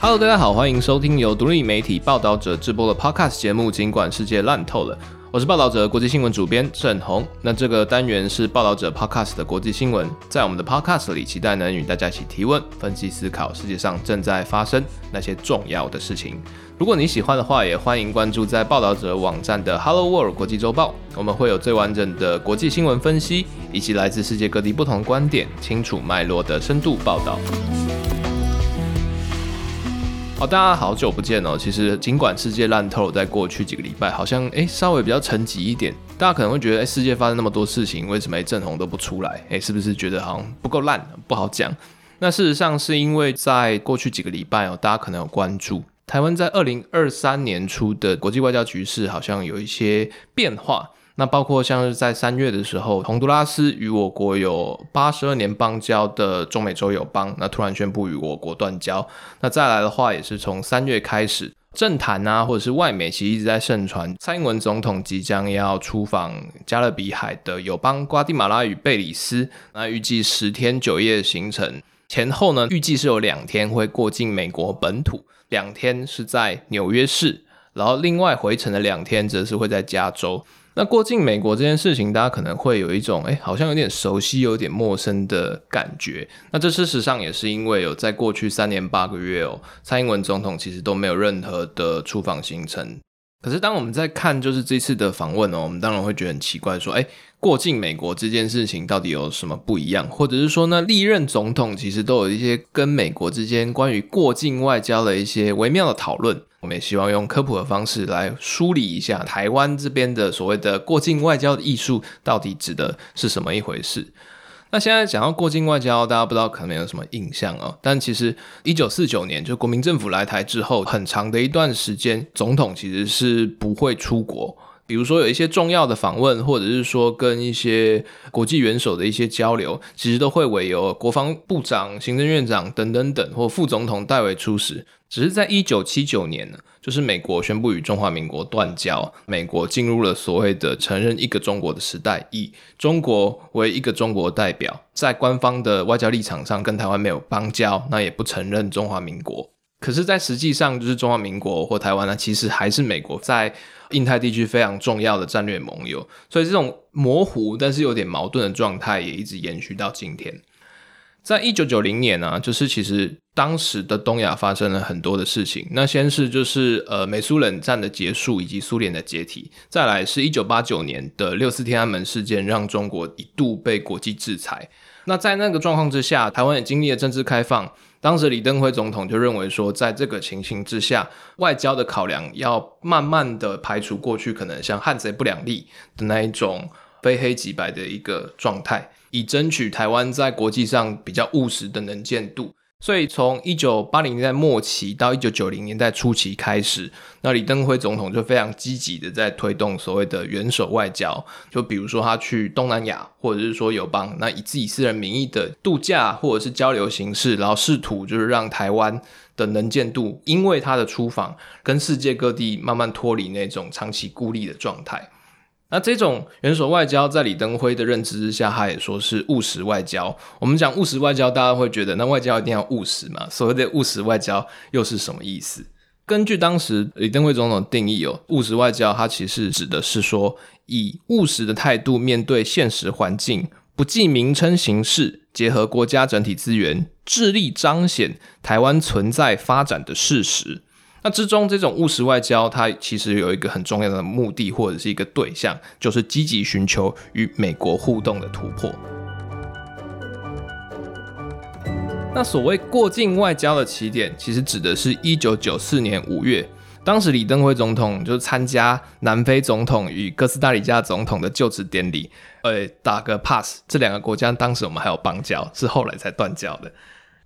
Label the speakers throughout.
Speaker 1: Hello，大家好，欢迎收听由独立媒体报道者制播的 Podcast 节目《尽管世界烂透了》，我是报道者国际新闻主编郑红。那这个单元是报道者 Podcast 的国际新闻，在我们的 Podcast 里，期待能与大家一起提问、分析、思考世界上正在发生那些重要的事情。如果你喜欢的话，也欢迎关注在报道者网站的 Hello World 国际周报，我们会有最完整的国际新闻分析，以及来自世界各地不同观点、清楚脉络的深度报道。好，大家好久不见哦。其实尽管世界烂透，在过去几个礼拜好像诶稍微比较沉寂一点。大家可能会觉得，诶世界发生那么多事情，为什么郑红都不出来？诶是不是觉得好像不够烂，不好讲？那事实上是因为在过去几个礼拜哦，大家可能有关注台湾在二零二三年初的国际外交局势，好像有一些变化。那包括像是在三月的时候，洪都拉斯与我国有八十二年邦交的中美洲友邦，那突然宣布与我国断交。那再来的话，也是从三月开始，政坛啊，或者是外媒，其实一直在盛传蔡英文总统即将要出访加勒比海的友邦瓜地马拉与贝里斯，那预计十天九夜行程，前后呢，预计是有两天会过境美国本土，两天是在纽约市，然后另外回程的两天则是会在加州。那过境美国这件事情，大家可能会有一种哎，好像有点熟悉，有点陌生的感觉。那这事实上也是因为有在过去三年八个月哦，蔡英文总统其实都没有任何的出访行程。可是当我们在看就是这次的访问哦，我们当然会觉得很奇怪，说哎，过境美国这件事情到底有什么不一样？或者是说呢，历任总统其实都有一些跟美国之间关于过境外交的一些微妙的讨论。我们也希望用科普的方式来梳理一下台湾这边的所谓的过境外交的艺术到底指的是什么一回事。那现在讲到过境外交，大家不知道可能没有什么印象哦。但其实一九四九年就国民政府来台之后，很长的一段时间，总统其实是不会出国。比如说有一些重要的访问，或者是说跟一些国际元首的一些交流，其实都会委由国防部长、行政院长等等等或副总统代为出席。只是在一九七九年呢，就是美国宣布与中华民国断交，美国进入了所谓的承认一个中国的时代，以中国为一个中国代表，在官方的外交立场上跟台湾没有邦交，那也不承认中华民国。可是，在实际上，就是中华民国或台湾呢，其实还是美国在印太地区非常重要的战略盟友。所以，这种模糊但是有点矛盾的状态也一直延续到今天。在一九九零年呢、就是其实当时的东亚发生了很多的事情。那先是就是呃美苏冷战的结束以及苏联的解体，再来是一九八九年的六四天安门事件，让中国一度被国际制裁。那在那个状况之下，台湾也经历了政治开放。当时李登辉总统就认为说，在这个情形之下，外交的考量要慢慢的排除过去可能像汉贼不两立的那一种非黑即白的一个状态，以争取台湾在国际上比较务实的能见度。所以，从一九八零年代末期到一九九零年代初期开始，那李登辉总统就非常积极的在推动所谓的元首外交。就比如说，他去东南亚，或者是说友邦，那以自己私人名义的度假或者是交流形式，然后试图就是让台湾的能见度，因为他的出访，跟世界各地慢慢脱离那种长期孤立的状态。那这种元首外交，在李登辉的认知之下，他也说是务实外交。我们讲务实外交，大家会觉得那外交一定要务实嘛？所谓的务实外交又是什么意思？根据当时李登辉总统定义哦，务实外交，它其实指的是说，以务实的态度面对现实环境，不计名称形式，结合国家整体资源，致力彰显台湾存在发展的事实。那之中，这种务实外交，它其实有一个很重要的目的，或者是一个对象，就是积极寻求与美国互动的突破。那所谓过境外交的起点，其实指的是一九九四年五月，当时李登辉总统就参加南非总统与哥斯达黎加总统的就职典礼，呃，打个 pass，这两个国家当时我们还有邦交，是后来才断交的。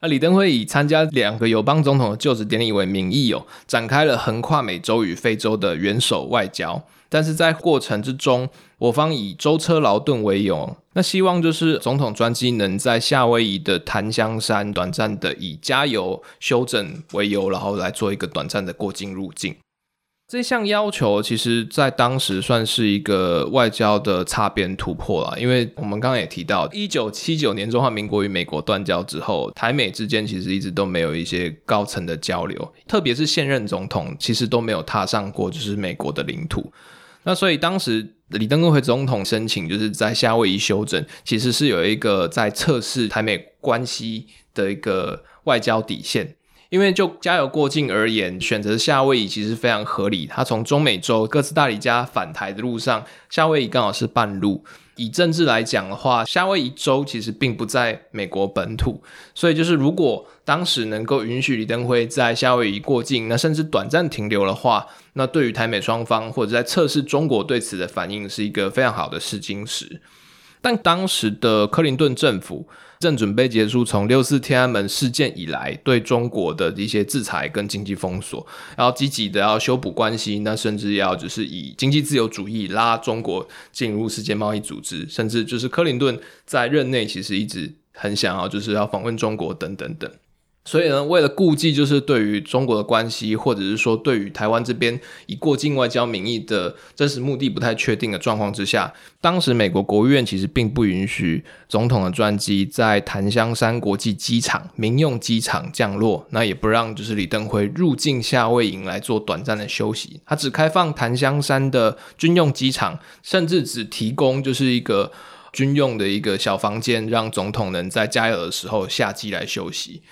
Speaker 1: 那李登辉以参加两个友邦总统的就职典礼为名义哦，展开了横跨美洲与非洲的元首外交。但是在过程之中，我方以舟车劳顿为由，那希望就是总统专机能在夏威夷的檀香山短暂的以加油休整为由，然后来做一个短暂的过境入境。这项要求其实，在当时算是一个外交的擦边突破了，因为我们刚刚也提到，一九七九年中华民国与美国断交之后，台美之间其实一直都没有一些高层的交流，特别是现任总统其实都没有踏上过就是美国的领土。那所以当时李登辉总统申请就是在夏威夷休整，其实是有一个在测试台美关系的一个外交底线。因为就加油过境而言，选择夏威夷其实非常合理。他从中美洲哥斯达黎加返台的路上，夏威夷刚好是半路。以政治来讲的话，夏威夷州其实并不在美国本土，所以就是如果当时能够允许李登辉在夏威夷过境，那甚至短暂停留的话，那对于台美双方或者在测试中国对此的反应，是一个非常好的试金石。但当时的克林顿政府正准备结束从六四天安门事件以来对中国的一些制裁跟经济封锁，然后积极的要修补关系，那甚至要就是以经济自由主义拉中国进入世界贸易组织，甚至就是克林顿在任内其实一直很想要就是要访问中国等等等。所以呢，为了顾忌就是对于中国的关系，或者是说对于台湾这边以过境外交名义的真实目的不太确定的状况之下，当时美国国务院其实并不允许总统的专机在檀香山国际机场民用机场降落，那也不让就是李登辉入境夏威夷来做短暂的休息，他只开放檀香山的军用机场，甚至只提供就是一个军用的一个小房间，让总统能在加油的时候下机来休息。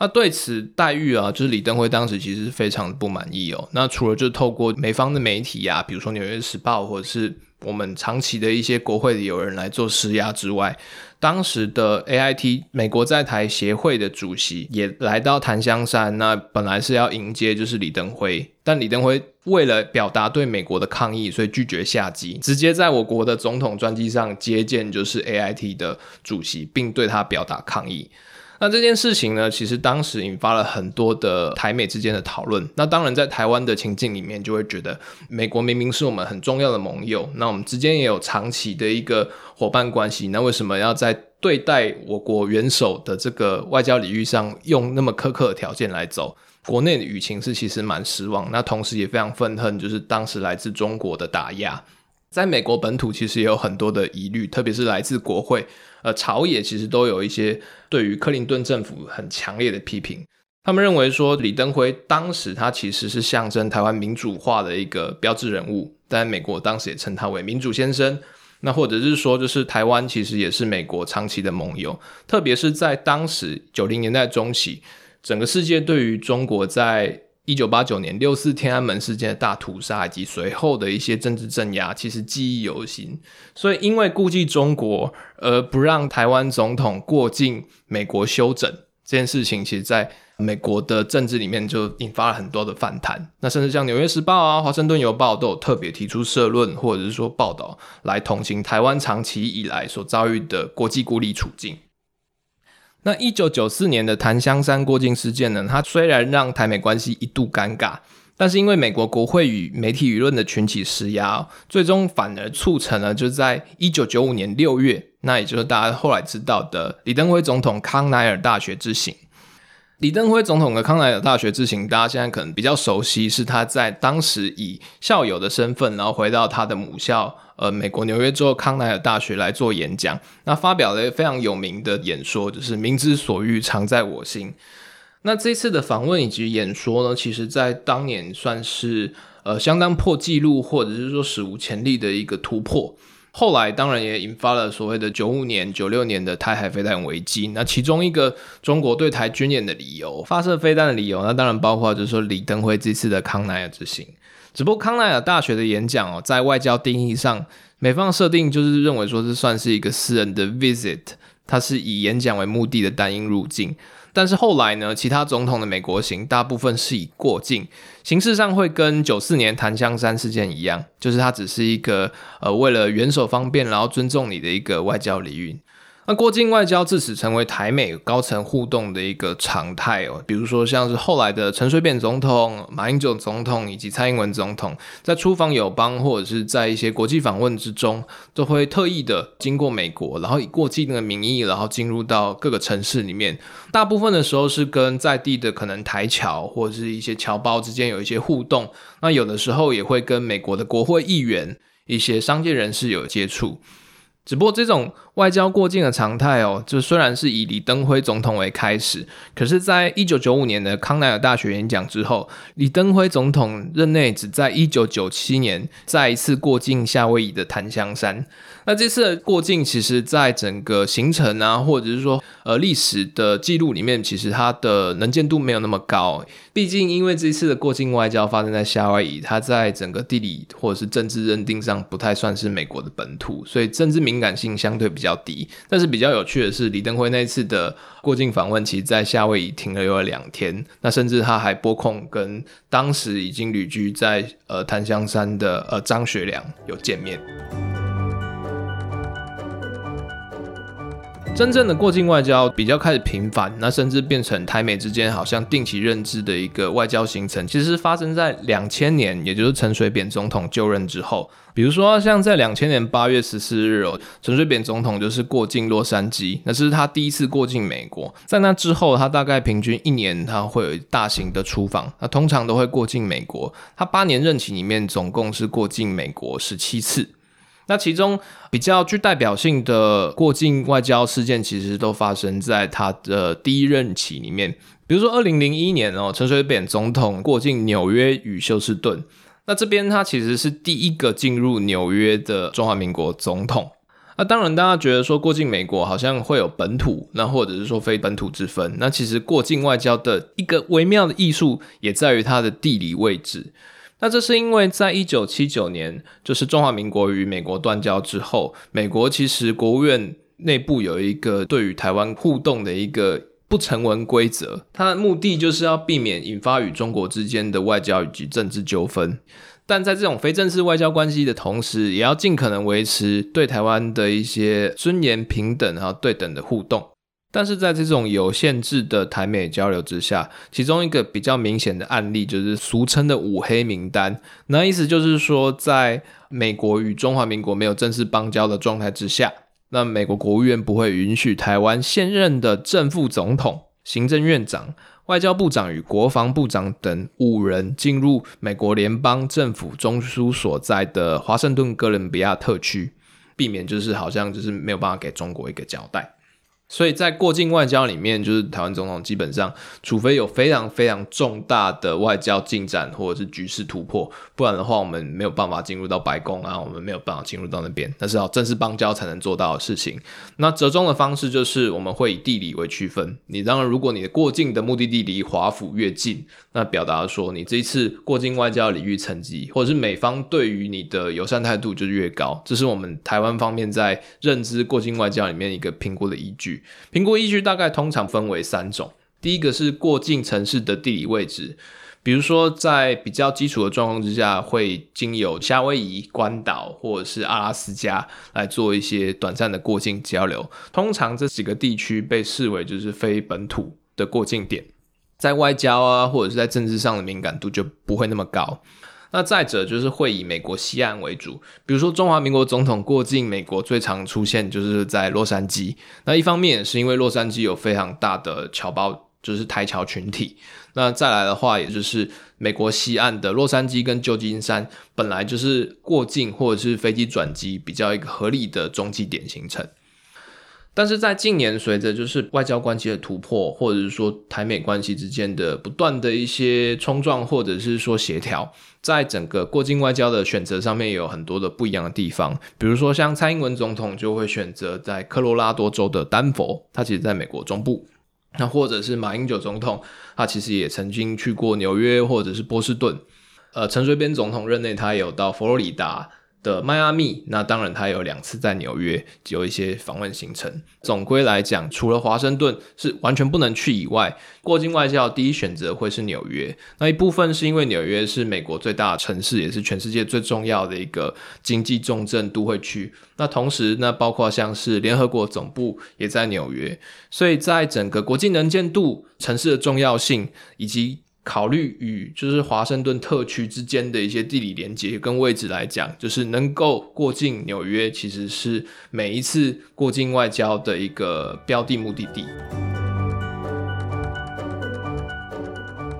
Speaker 1: 那对此待遇啊，就是李登辉当时其实非常不满意哦。那除了就透过美方的媒体啊，比如说《纽约时报》或者是我们长期的一些国会的有人来做施压之外，当时的 AIT 美国在台协会的主席也来到檀香山，那本来是要迎接就是李登辉，但李登辉为了表达对美国的抗议，所以拒绝下机，直接在我国的总统专机上接见就是 AIT 的主席，并对他表达抗议。那这件事情呢，其实当时引发了很多的台美之间的讨论。那当然，在台湾的情境里面，就会觉得美国明明是我们很重要的盟友，那我们之间也有长期的一个伙伴关系，那为什么要在对待我国元首的这个外交领域上用那么苛刻的条件来走？国内的舆情是其实蛮失望，那同时也非常愤恨，就是当时来自中国的打压。在美国本土，其实也有很多的疑虑，特别是来自国会。呃，朝野其实都有一些对于克林顿政府很强烈的批评。他们认为说，李登辉当时他其实是象征台湾民主化的一个标志人物，但美国当时也称他为“民主先生”。那或者是说，就是台湾其实也是美国长期的盟友，特别是在当时九零年代中期，整个世界对于中国在一九八九年六四天安门事件的大屠杀以及随后的一些政治镇压，其实记忆犹新。所以，因为顾忌中国而不让台湾总统过境美国休整这件事情，其实在美国的政治里面就引发了很多的反弹。那甚至像《纽约时报》啊，《华盛顿邮报》都有特别提出社论或者是说报道来同情台湾长期以来所遭遇的国际孤立处境。那一九九四年的檀香山过境事件呢，它虽然让台美关系一度尴尬，但是因为美国国会与媒体舆论的群起施压，最终反而促成了就在一九九五年六月，那也就是大家后来知道的李登辉总统康乃尔大学之行。李登辉总统的康乃尔大学之行，大家现在可能比较熟悉，是他在当时以校友的身份，然后回到他的母校。呃，美国纽约州康奈尔大学来做演讲，那发表了非常有名的演说，就是“民之所欲，常在我心”。那这次的访问以及演说呢，其实在当年算是呃相当破纪录，或者是说史无前例的一个突破。后来当然也引发了所谓的九五年、九六年的台海飞弹危机。那其中一个中国对台军演的理由，发射飞弹的理由，那当然包括就是说李登辉这次的康奈尔之行。只不过康奈尔大学的演讲哦，在外交定义上，美方设定就是认为说这算是一个私人的 visit，它是以演讲为目的的单音入境。但是后来呢，其他总统的美国行大部分是以过境，形式上会跟九四年檀香山事件一样，就是它只是一个呃为了元首方便，然后尊重你的一个外交礼遇。那过境外交自此成为台美高层互动的一个常态哦。比如说像是后来的陈水扁总统、马英九总统以及蔡英文总统，在出访友邦或者是在一些国际访问之中，都会特意的经过美国，然后以过境的名义，然后进入到各个城市里面。大部分的时候是跟在地的可能台侨或者是一些侨胞之间有一些互动。那有的时候也会跟美国的国会议员、一些商界人士有接触。只不过这种外交过境的常态哦，就虽然是以李登辉总统为开始，可是，在一九九五年的康奈尔大学演讲之后，李登辉总统任内只在一九九七年再一次过境夏威夷的檀香山。那这次的过境，其实在整个行程啊，或者是说呃历史的记录里面，其实它的能见度没有那么高。毕竟，因为这次的过境外交发生在夏威夷，它在整个地理或者是政治认定上不太算是美国的本土，所以政治敏感性相对比比较低。但是比较有趣的是，李登辉那次的过境访问，其实在夏威夷停留了两天，那甚至他还拨空跟当时已经旅居在呃檀香山的呃张学良有见面。真正的过境外交比较开始频繁，那甚至变成台美之间好像定期认知的一个外交行程，其实是发生在两千年，也就是陈水扁总统就任之后。比如说，像在两千年八月十四日哦，陈水扁总统就是过境洛杉矶，那这是他第一次过境美国。在那之后，他大概平均一年他会有大型的出访，那通常都会过境美国。他八年任期里面总共是过境美国十七次。那其中比较具代表性的过境外交事件，其实都发生在他的第一任期里面。比如说，二零零一年哦，陈水扁总统过境纽约与休斯顿。那这边他其实是第一个进入纽约的中华民国总统。那当然，大家觉得说过境美国好像会有本土，那或者是说非本土之分。那其实过境外交的一个微妙的艺术，也在于它的地理位置。那这是因为，在一九七九年，就是中华民国与美国断交之后，美国其实国务院内部有一个对于台湾互动的一个不成文规则，它的目的就是要避免引发与中国之间的外交以及政治纠纷，但在这种非正式外交关系的同时，也要尽可能维持对台湾的一些尊严、平等和对等的互动。但是在这种有限制的台美交流之下，其中一个比较明显的案例就是俗称的五黑名单。那意思就是说，在美国与中华民国没有正式邦交的状态之下，那美国国务院不会允许台湾现任的正副总统、行政院长、外交部长与国防部长等五人进入美国联邦政府中枢所在的华盛顿哥伦比亚特区，避免就是好像就是没有办法给中国一个交代。所以在过境外交里面，就是台湾总统基本上，除非有非常非常重大的外交进展或者是局势突破，不然的话，我们没有办法进入到白宫啊，我们没有办法进入到那边，那是要正式邦交才能做到的事情。那折中的方式就是我们会以地理为区分。你当然，如果你的过境的目的地离华府越近，那表达说你这一次过境外交领域层级，或者是美方对于你的友善态度就越高。这是我们台湾方面在认知过境外交里面一个评估的依据评估依据大概通常分为三种，第一个是过境城市的地理位置，比如说在比较基础的状况之下，会经由夏威夷、关岛或者是阿拉斯加来做一些短暂的过境交流。通常这几个地区被视为就是非本土的过境点，在外交啊或者是在政治上的敏感度就不会那么高。那再者就是会以美国西岸为主，比如说中华民国总统过境美国最常出现就是在洛杉矶。那一方面也是因为洛杉矶有非常大的侨胞，就是台侨群体。那再来的话，也就是美国西岸的洛杉矶跟旧金山，本来就是过境或者是飞机转机比较一个合理的中继点行程。但是在近年，随着就是外交关系的突破，或者是说台美关系之间的不断的一些冲撞，或者是说协调，在整个过境外交的选择上面有很多的不一样的地方。比如说像蔡英文总统就会选择在科罗拉多州的丹佛，他其实在美国中部。那或者是马英九总统，他其实也曾经去过纽约或者是波士顿。呃，陈水扁总统任内他也有到佛罗里达。的迈阿密，那当然他有两次在纽约有一些访问行程。总归来讲，除了华盛顿是完全不能去以外，过境外交第一选择会是纽约。那一部分是因为纽约是美国最大的城市，也是全世界最重要的一个经济重镇都会区。那同时呢，包括像是联合国总部也在纽约，所以在整个国际能见度、城市的重要性以及考虑与就是华盛顿特区之间的一些地理连接跟位置来讲，就是能够过境纽约，其实是每一次过境外交的一个标的目的地。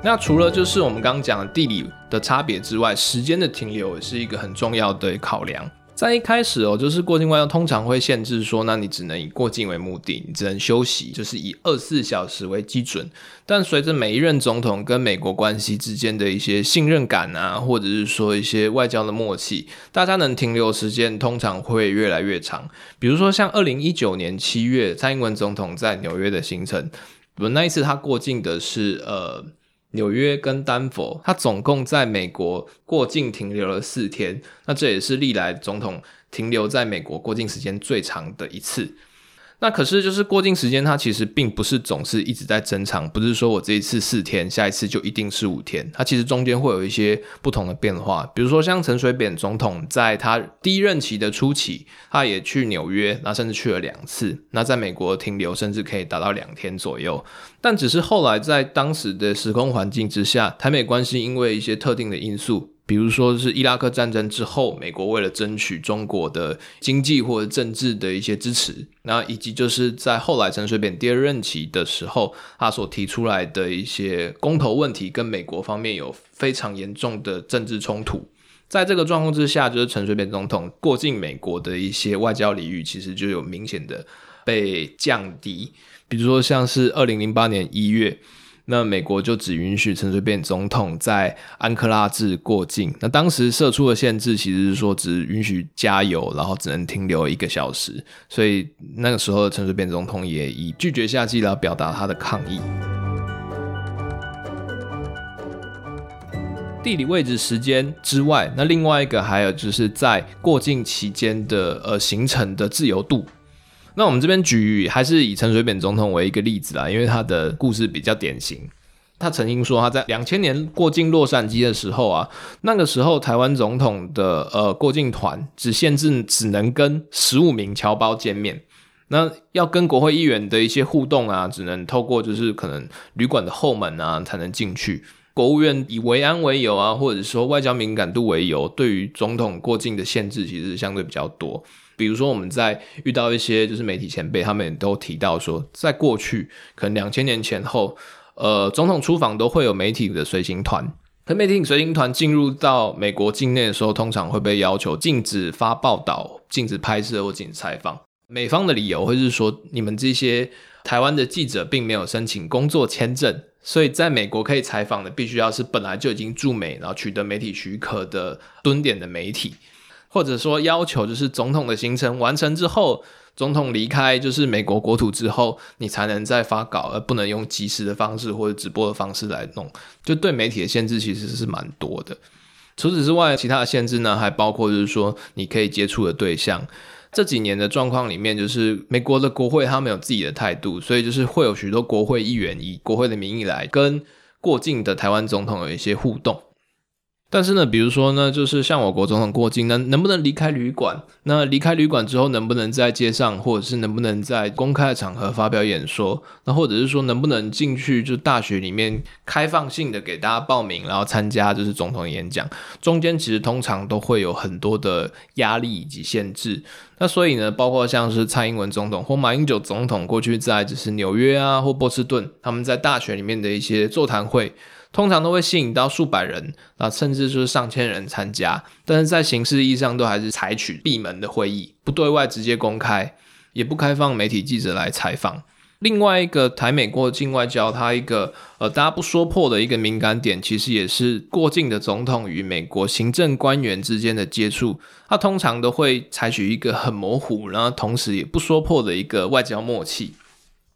Speaker 1: 那除了就是我们刚刚讲的地理的差别之外，时间的停留也是一个很重要的考量。在一开始哦，就是过境外交通常会限制说，那你只能以过境为目的，你只能休息，就是以二十四小时为基准。但随着每一任总统跟美国关系之间的一些信任感啊，或者是说一些外交的默契，大家能停留时间通常会越来越长。比如说像二零一九年七月，蔡英文总统在纽约的行程，那一次他过境的是呃。纽约跟丹佛，他总共在美国过境停留了四天，那这也是历来总统停留在美国过境时间最长的一次。那可是，就是过境时间，它其实并不是总是一直在增长，不是说我这一次四天，下一次就一定是五天，它其实中间会有一些不同的变化。比如说，像陈水扁总统在他第一任期的初期，他也去纽约，那甚至去了两次，那在美国停留甚至可以达到两天左右。但只是后来在当时的时空环境之下，台美关系因为一些特定的因素。比如说是伊拉克战争之后，美国为了争取中国的经济或者政治的一些支持，那以及就是在后来陈水扁第二任期的时候，他所提出来的一些公投问题，跟美国方面有非常严重的政治冲突。在这个状况之下，就是陈水扁总统过境美国的一些外交礼遇，其实就有明显的被降低。比如说像是二零零八年一月。那美国就只允许陈水扁总统在安克拉治过境。那当时设出的限制其实是说只允许加油，然后只能停留一个小时。所以那个时候的陈水扁总统也以拒绝下机来表达他的抗议。地理位置、时间之外，那另外一个还有就是在过境期间的呃行程的自由度。那我们这边举还是以陈水扁总统为一个例子啦，因为他的故事比较典型。他曾经说他在两千年过境洛杉矶的时候啊，那个时候台湾总统的呃过境团只限制只能跟十五名侨胞见面，那要跟国会议员的一些互动啊，只能透过就是可能旅馆的后门啊才能进去。国务院以维安为由啊，或者说外交敏感度为由，对于总统过境的限制其实相对比较多。比如说，我们在遇到一些就是媒体前辈，他们也都提到说，在过去可能两千年前后，呃，总统出访都会有媒体的随行团。可媒体随行团进入到美国境内的时候，通常会被要求禁止发报道、禁止拍摄或禁止采访。美方的理由会是说，你们这些台湾的记者并没有申请工作签证，所以在美国可以采访的，必须要是本来就已经驻美，然后取得媒体许可的蹲点的媒体。或者说要求就是总统的行程完成之后，总统离开就是美国国土之后，你才能再发稿，而不能用即时的方式或者直播的方式来弄。就对媒体的限制其实是蛮多的。除此之外，其他的限制呢，还包括就是说你可以接触的对象。这几年的状况里面，就是美国的国会他们有自己的态度，所以就是会有许多国会议员以国会的名义来跟过境的台湾总统有一些互动。但是呢，比如说呢，就是像我国总统过境，能能不能离开旅馆？那离开旅馆之后，能不能在街上，或者是能不能在公开的场合发表演说？那或者是说，能不能进去就大学里面开放性的给大家报名，然后参加就是总统演讲？中间其实通常都会有很多的压力以及限制。那所以呢，包括像是蔡英文总统或马英九总统过去在就是纽约啊或波士顿，他们在大学里面的一些座谈会。通常都会吸引到数百人，啊，甚至就是上千人参加，但是在形式意义上都还是采取闭门的会议，不对外直接公开，也不开放媒体记者来采访。另外一个台美过境外交，它一个呃大家不说破的一个敏感点，其实也是过境的总统与美国行政官员之间的接触，它通常都会采取一个很模糊，然后同时也不说破的一个外交默契。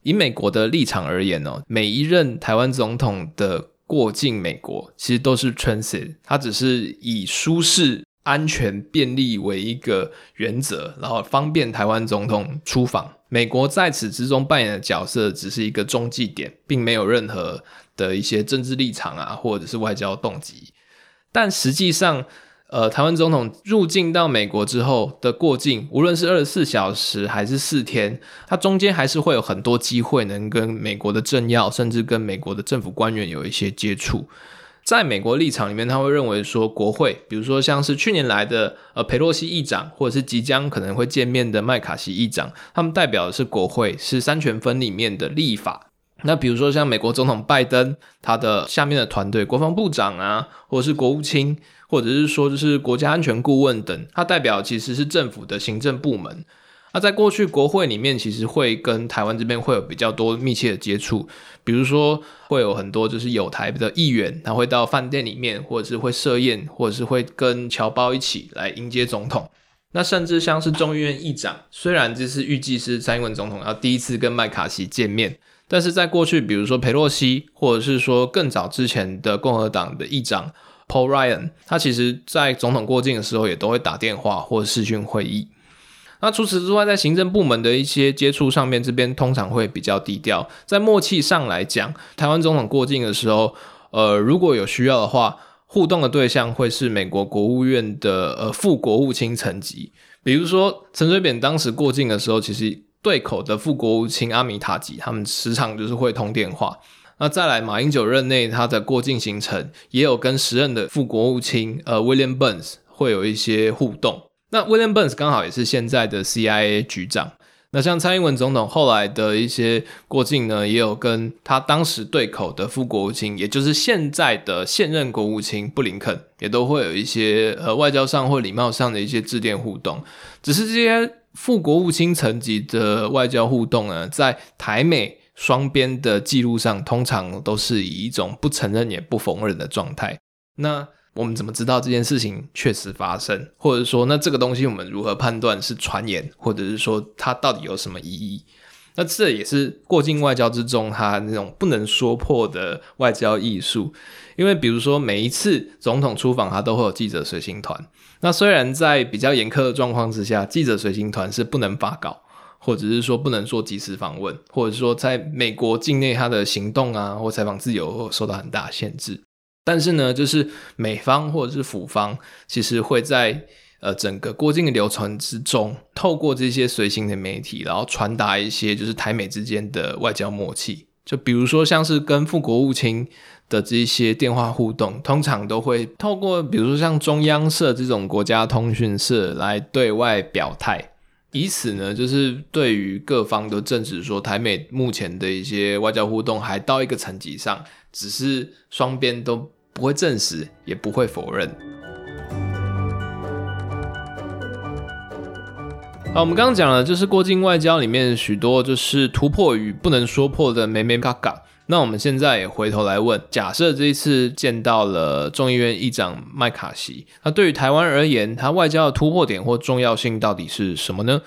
Speaker 1: 以美国的立场而言呢，每一任台湾总统的过境美国其实都是 transit，它只是以舒适安全便利为一个原则，然后方便台湾总统出访。美国在此之中扮演的角色只是一个中继点，并没有任何的一些政治立场啊，或者是外交动机。但实际上，呃，台湾总统入境到美国之后的过境，无论是二十四小时还是四天，他中间还是会有很多机会能跟美国的政要，甚至跟美国的政府官员有一些接触。在美国立场里面，他会认为说，国会，比如说像是去年来的呃佩洛西议长，或者是即将可能会见面的麦卡锡议长，他们代表的是国会，是三权分里面的立法。那比如说像美国总统拜登，他的下面的团队，国防部长啊，或者是国务卿，或者是说就是国家安全顾问等，他代表其实是政府的行政部门。那在过去国会里面，其实会跟台湾这边会有比较多密切的接触，比如说会有很多就是有台的议员，他会到饭店里面，或者是会设宴，或者是会跟侨胞一起来迎接总统。那甚至像是众议院议长，虽然这次预计是蔡英文总统要第一次跟麦卡锡见面，但是在过去，比如说裴洛西，或者是说更早之前的共和党的议长 Paul Ryan，他其实在总统过境的时候也都会打电话或者视讯会议。那除此之外，在行政部门的一些接触上面，这边通常会比较低调。在默契上来讲，台湾总统过境的时候，呃，如果有需要的话，互动的对象会是美国国务院的呃副国务卿层级。比如说陈水扁当时过境的时候，其实对口的副国务卿阿米塔吉，他们时常就是会通电话。那再来，马英九任内他的过境行程，也有跟时任的副国务卿呃 William Burns 会有一些互动。那 William Burns 刚好也是现在的 CIA 局长。那像蔡英文总统后来的一些过境呢，也有跟他当时对口的副国务卿，也就是现在的现任国务卿布林肯，也都会有一些呃外交上或礼貌上的一些致电互动。只是这些副国务卿层级的外交互动呢，在台美双边的记录上，通常都是以一种不承认也不否认的状态。那我们怎么知道这件事情确实发生？或者说，那这个东西我们如何判断是传言，或者是说它到底有什么意义？那这也是过境外交之中它那种不能说破的外交艺术。因为比如说，每一次总统出访，他都会有记者随行团。那虽然在比较严苛的状况之下，记者随行团是不能发稿，或者是说不能做即时访问，或者说在美国境内他的行动啊或采访自由受到很大限制。但是呢，就是美方或者是府方，其实会在呃整个过境的流程之中，透过这些随行的媒体，然后传达一些就是台美之间的外交默契。就比如说像是跟副国务卿的这些电话互动，通常都会透过比如说像中央社这种国家通讯社来对外表态，以此呢，就是对于各方都证实说台美目前的一些外交互动还到一个层级上，只是双边都。不会证实，也不会否认。好，我们刚刚讲了，就是过境外交里面许多就是突破与不能说破的眉眉角角。那我们现在也回头来问：假设这一次见到了众议院议长麦卡锡，那对于台湾而言，他外交的突破点或重要性到底是什么呢？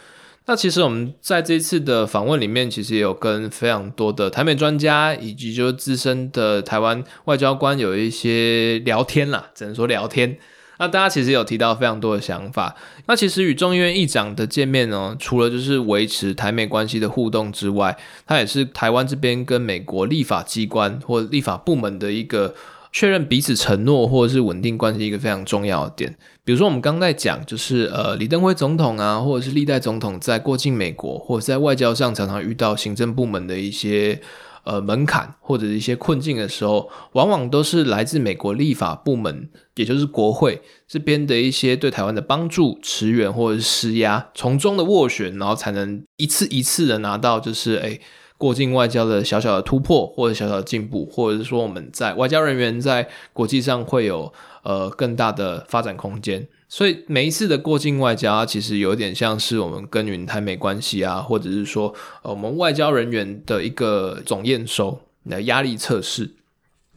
Speaker 1: 那其实我们在这次的访问里面，其实也有跟非常多的台美专家以及就是资深的台湾外交官有一些聊天啦，只能说聊天。那大家其实有提到非常多的想法。那其实与众议院议长的见面呢，除了就是维持台美关系的互动之外，它也是台湾这边跟美国立法机关或立法部门的一个。确认彼此承诺或者是稳定关系一个非常重要的点，比如说我们刚在讲，就是呃李登辉总统啊，或者是历代总统在过境美国或者在外交上常常遇到行政部门的一些呃门槛或者一些困境的时候，往往都是来自美国立法部门，也就是国会这边的一些对台湾的帮助、驰援或者是施压，从中的斡旋，然后才能一次一次的拿到就是诶过境外交的小小的突破，或者小小的进步，或者是说我们在外交人员在国际上会有呃更大的发展空间。所以每一次的过境外交，其实有点像是我们耕耘台美关系啊，或者是说呃我们外交人员的一个总验收的压力测试。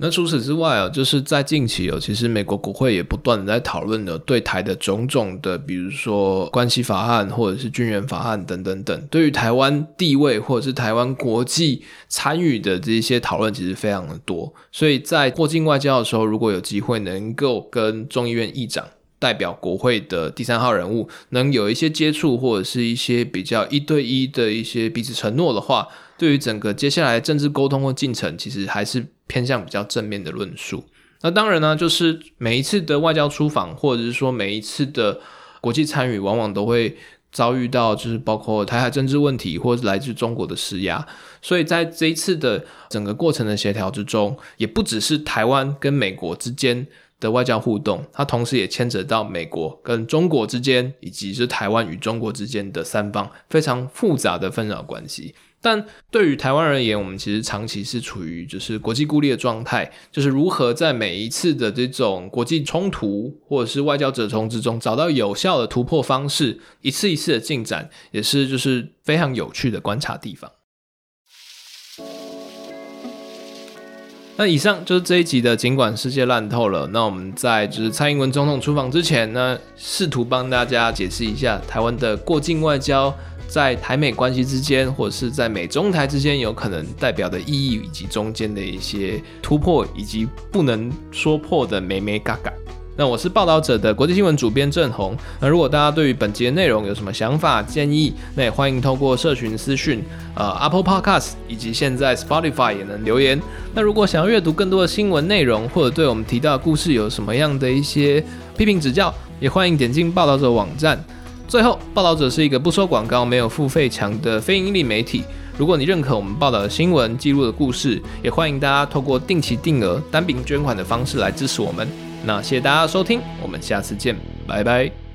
Speaker 1: 那除此之外啊，就是在近期哦，其实美国国会也不断的在讨论的对台的种种的，比如说关系法案或者是军援法案等等等，对于台湾地位或者是台湾国际参与的这些讨论，其实非常的多。所以在过境外交的时候，如果有机会能够跟众议院议长代表国会的第三号人物能有一些接触，或者是一些比较一对一的一些彼此承诺的话，对于整个接下来政治沟通或进程，其实还是偏向比较正面的论述。那当然呢，就是每一次的外交出访，或者是说每一次的国际参与，往往都会遭遇到就是包括台海政治问题，或者来自中国的施压。所以在这一次的整个过程的协调之中，也不只是台湾跟美国之间的外交互动，它同时也牵扯到美国跟中国之间，以及是台湾与中国之间的三方非常复杂的纷扰关系。但对于台湾而言，我们其实长期是处于就是国际孤立的状态，就是如何在每一次的这种国际冲突或者是外交折冲之中，找到有效的突破方式，一次一次的进展，也是就是非常有趣的观察地方。那以上就是这一集的，尽管世界烂透了。那我们在就是蔡英文总统出访之前呢，试图帮大家解释一下台湾的过境外交在台美关系之间，或者是在美中台之间有可能代表的意义，以及中间的一些突破，以及不能说破的美美嘎嘎。那我是报道者的国际新闻主编郑红。那如果大家对于本节内容有什么想法建议，那也欢迎透过社群私讯，呃，Apple Podcast 以及现在 Spotify 也能留言。那如果想要阅读更多的新闻内容，或者对我们提到的故事有什么样的一些批评指教，也欢迎点进报道者网站。最后，报道者是一个不收广告、没有付费墙的非营利媒体。如果你认可我们报道的新闻、记录的故事，也欢迎大家透过定期定额单笔捐款的方式来支持我们。那谢谢大家收听，我们下次见，拜拜。